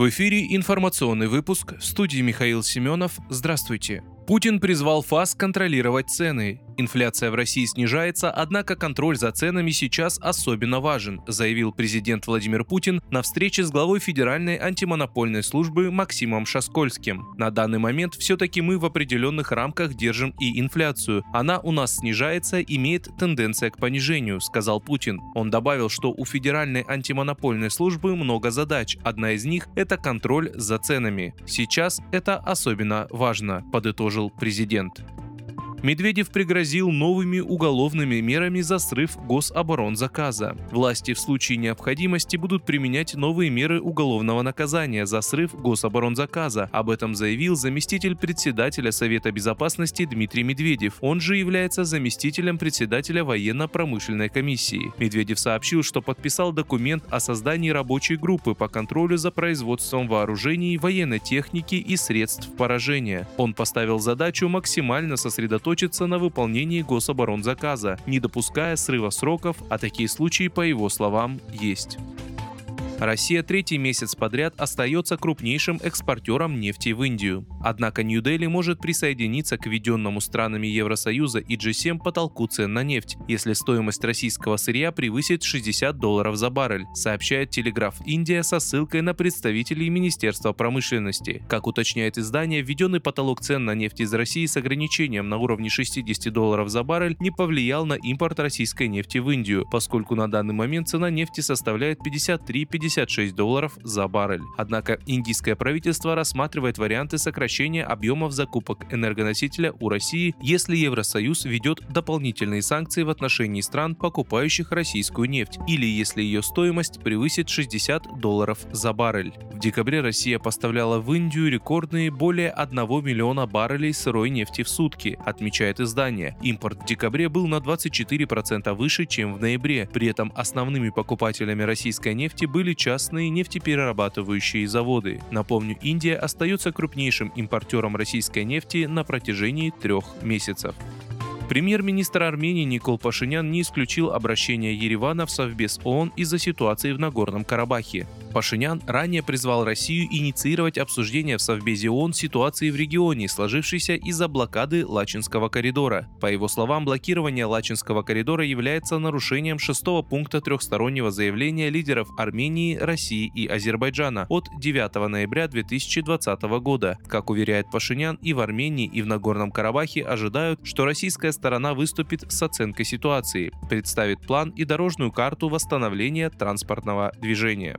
В эфире информационный выпуск в студии Михаил Семенов. Здравствуйте. Путин призвал ФАС контролировать цены. Инфляция в России снижается, однако контроль за ценами сейчас особенно важен, заявил президент Владимир Путин на встрече с главой Федеральной антимонопольной службы Максимом Шаскольским. На данный момент все-таки мы в определенных рамках держим и инфляцию. Она у нас снижается, имеет тенденция к понижению, сказал Путин. Он добавил, что у Федеральной антимонопольной службы много задач. Одна из них – это контроль за ценами. Сейчас это особенно важно, подытожил президент. Медведев пригрозил новыми уголовными мерами за срыв гособоронзаказа. Власти в случае необходимости будут применять новые меры уголовного наказания за срыв гособоронзаказа. Об этом заявил заместитель председателя Совета безопасности Дмитрий Медведев. Он же является заместителем председателя военно-промышленной комиссии. Медведев сообщил, что подписал документ о создании рабочей группы по контролю за производством вооружений, военной техники и средств поражения. Он поставил задачу максимально сосредоточиться сосредоточиться на выполнении гособоронзаказа, не допуская срыва сроков, а такие случаи, по его словам, есть. Россия третий месяц подряд остается крупнейшим экспортером нефти в Индию. Однако Нью-Дели может присоединиться к введенному странами Евросоюза и G7 потолку цен на нефть, если стоимость российского сырья превысит 60 долларов за баррель, сообщает Телеграф Индия со ссылкой на представителей Министерства промышленности. Как уточняет издание, введенный потолок цен на нефть из России с ограничением на уровне 60 долларов за баррель не повлиял на импорт российской нефти в Индию, поскольку на данный момент цена нефти составляет 53-50 56 долларов за баррель. Однако индийское правительство рассматривает варианты сокращения объемов закупок энергоносителя у России, если Евросоюз ведет дополнительные санкции в отношении стран, покупающих российскую нефть, или если ее стоимость превысит 60 долларов за баррель. В декабре Россия поставляла в Индию рекордные более 1 миллиона баррелей сырой нефти в сутки, отмечает издание. Импорт в декабре был на 24% выше, чем в ноябре. При этом основными покупателями российской нефти были частные нефтеперерабатывающие заводы. Напомню, Индия остается крупнейшим импортером российской нефти на протяжении трех месяцев. Премьер-министр Армении Никол Пашинян не исключил обращение Еревана в Совбез ООН из-за ситуации в Нагорном Карабахе. Пашинян ранее призвал Россию инициировать обсуждение в Совбезе ООН ситуации в регионе, сложившейся из-за блокады Лачинского коридора. По его словам, блокирование Лачинского коридора является нарушением шестого пункта трехстороннего заявления лидеров Армении, России и Азербайджана от 9 ноября 2020 года. Как уверяет Пашинян, и в Армении, и в Нагорном Карабахе ожидают, что российская сторона выступит с оценкой ситуации, представит план и дорожную карту восстановления транспортного движения.